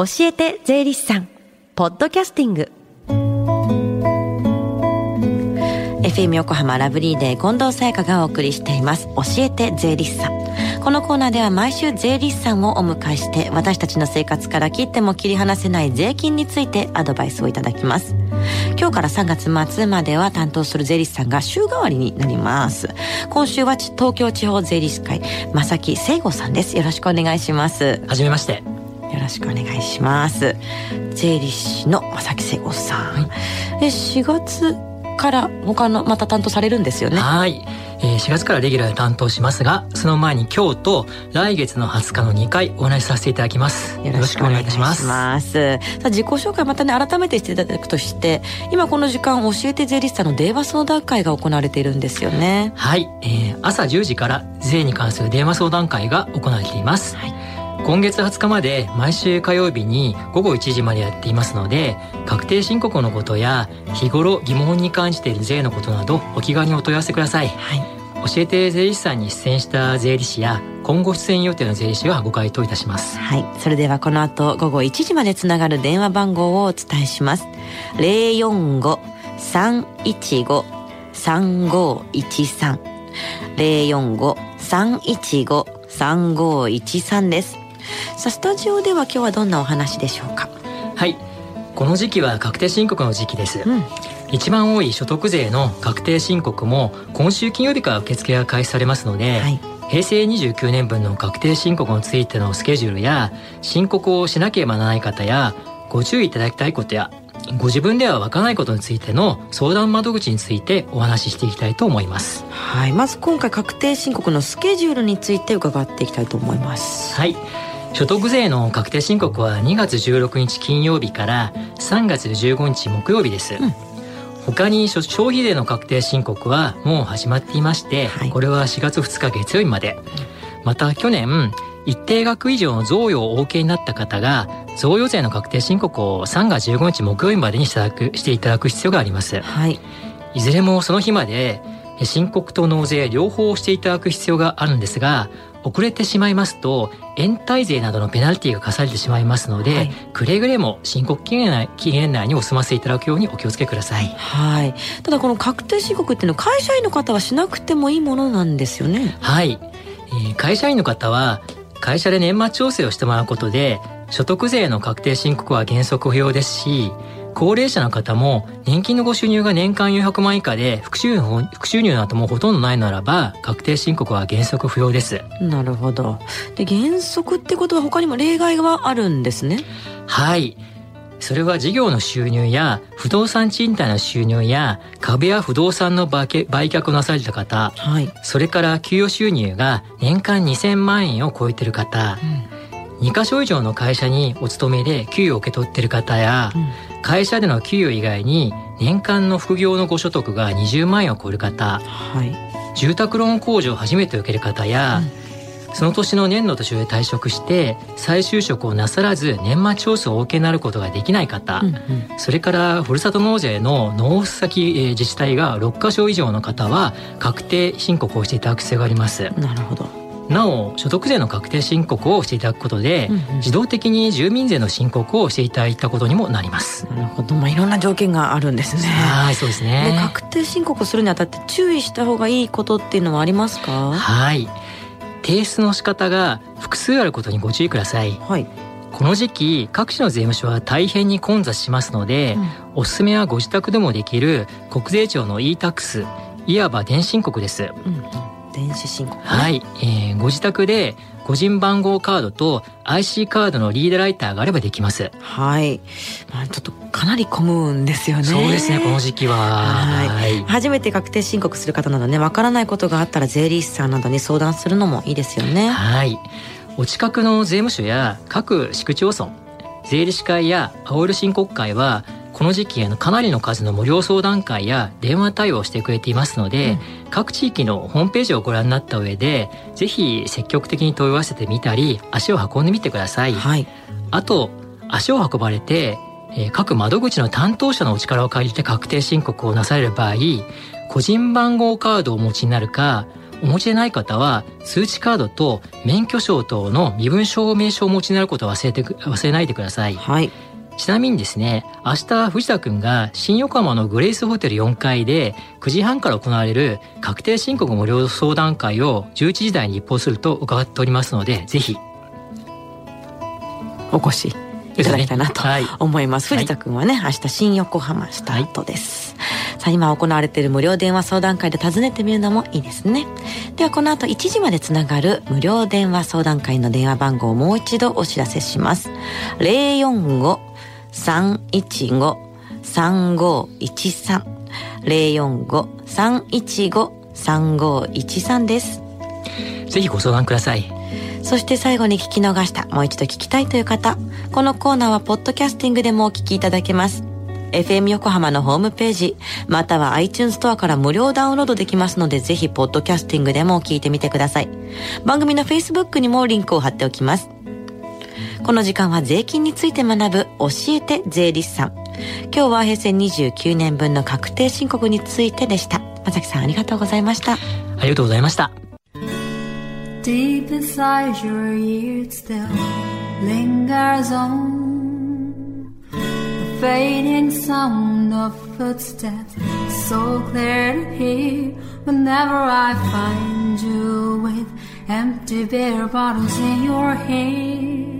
教えて税理士さん。ポッドキャスティング。FM 横浜ラブリーデー近藤沙耶香がお送りしています。教えて税理士さん。このコーナーでは毎週税理士さんをお迎えして私たちの生活から切っても切り離せない税金についてアドバイスをいただきます。今日から3月末までは担当する税理士さんが週替わりになります。今週は東京地方税理士会正木聖吾さんです。よろしくお願いします。はじめましてよろしくお願いします税理士の正木聖吾さん、はい、え4月から他のまた担当されるんですよね？はいえー、4月からレギュラーで担当しますが、その前に今日と来月の20日の2回お話しさせていただきます。よろしくお願いいたします。ますさあ自己紹介またね、改めてしていただくとして、今この時間教えて税理士さんの電話相談会が行われているんですよね。はい、えー、朝10時から税に関する電話相談会が行われています。はい今月20日まで毎週火曜日に午後1時までやっていますので確定申告のことや日頃疑問に感じている税のことなどお気軽にお問い合わせください、はい、教えて税理士さんに出演した税理士や今後出演予定の税理士はご回答いたします。はい。それではこの後午後1時までつながる電話番号をお伝えします。045-315-3513 045-315-3513ですさあスタジオでは今日はどんなお話でしょうか？はい。この時期は確定申告の時期です、うん、一番多い所得税の確定申告も今週金曜日から受付が開始されますので、はい、平成29年分の確定申告についてのスケジュールや申告をしなければならない方やご注意いただきたいことやご自分では分からないことについての相談窓口についてお話ししていきたいと思います。はい。まず今回確定申告のスケジュールについて伺っていきたいと思います。はい所得税の確定申告は2月16日金曜日から3月15日木曜日です、うん、他に消費税の確定申告はもう始まっていまして、はい、これは4月2日月曜日まで。また去年一定額以上の贈与をお受けになった方が贈与税の確定申告を3月15日木曜日までにしていただく必要があります、はい、いずれもその日まで申告と納税両方をしていただく必要があるんですが遅れてしまいますと延滞税などのペナルティが課されてしまいますので、はい、くれぐれも申告期限内期限内にお済ませいただくようにお気をつけください。はい。ただこの確定申告っていうのは会社員の方はしなくてもいいものなんですよね。はい。えー、会社員の方は会社で年末調整をしてもらうことで所得税の確定申告は原則不要ですし高齢者の方も年金のご収入が年間400万以下で副収入副収入などもほとんどないならば確定申告は原則不要です。なるほど。で原則ってことは他にも例外はあるんですね。はい。それは事業の収入や不動産賃貸の収入や株や不動産の売却をなされた方、はい、それから給与収入が年間2000万円を超えてる方、うん、2か所以上の会社にお勤めで給与を受け取ってる方や、うん。会社での給与以外に年間の副業のご所得が20万円を超える方、はい、住宅ローン控除を初めて受ける方や、うん、その年の年度途中で退職して再就職をなさらず年末調整をお受けになることができない方、うんうん、それからふるさと納税の納付先自治体が6か所以上の方は確定申告をしていただく必要があります。なるほどなお所得税の確定申告をしていただくことで、うんうん、自動的に住民税の申告をしていただいたことにもなります。なるほど。まあいろんな条件があるんですね。はいそうですね。確定申告するにあたって注意した方がいいことっていうのはありますか？はい。提出の仕方が複数あることにご注意ください。はい。この時期各地の税務署は大変に混雑しますので、うん、おすすめはご自宅でもできる国税庁の e-tax いわば電申告です、うん電子申告、ね、はい、えー、ご自宅で個人番号カードと IC カードのリーダーライターがあればできます。はい。まあちょっとかなり混むんですよね。そうですねこの時期は。はい。初めて確定申告する方などねわからないことがあったら税理士さんなどに相談するのもいいですよね。はい。お近くの税務署や各市区町村税理士会や青色申告会はこの時期のかなりの数の無料相談会や電話対応をしてくれていますので、うん、各地域のホームページをご覧になった上でぜひ積極的に問い合わせてみたり足を運んでみてください。はい、あと足を運ばれてえー、各窓口の担当者のお力を借りて確定申告をなされる場合個人番号カードをお持ちになるかお持ちでない方は通知カードと免許証等の身分証明書をお持ちになることを忘れて忘れないでください。はい。ちなみにですね、明日藤田くんが新横浜のグレイスホテル4階で9時半から行われる確定申告無料相談会を11時台に一報すると伺っておりますので、ぜひ。お越しいただきたいなと思います。はい、藤田くんはね、明日新横浜スタートです。はい、さあ、今行われている無料電話相談会で訪ねてみるのもいいですね。では、この後1時までつながる無料電話相談会の電話番号をもう一度お知らせします。045 315-3513 045-315-3513です。ぜひご相談ください。そして最後に聞き逃した、もう一度聞きたいという方、このコーナーはポッドキャスティングでもお聞きいただけます。FM 横浜のホームページ、または iTunes ストアから無料ダウンロードできますので、ぜひポッドキャスティングでも聞いてみてください。番組の Facebook にもリンクを貼っておきます。この時間は税金について学ぶ教えて税理士さん。今日は平成29年分の確定申告についてでした。まさきさんありがとうございました。ありがとうございました。Deep inside your ears still lingers on The fading sound of footsteps So clear to hear Whenever I find you with Empty beer bottles in your hand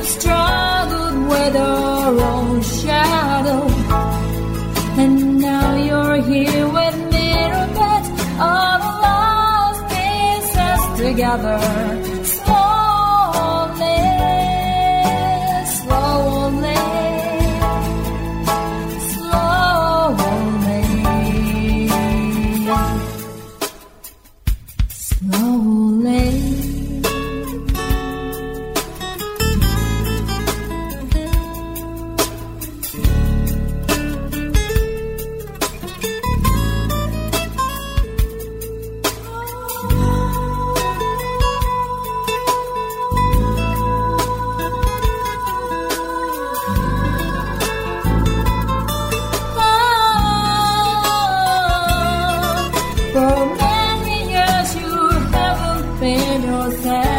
you've struggled with our own shadow, and now you're here with me, beds, all the lost pieces together. that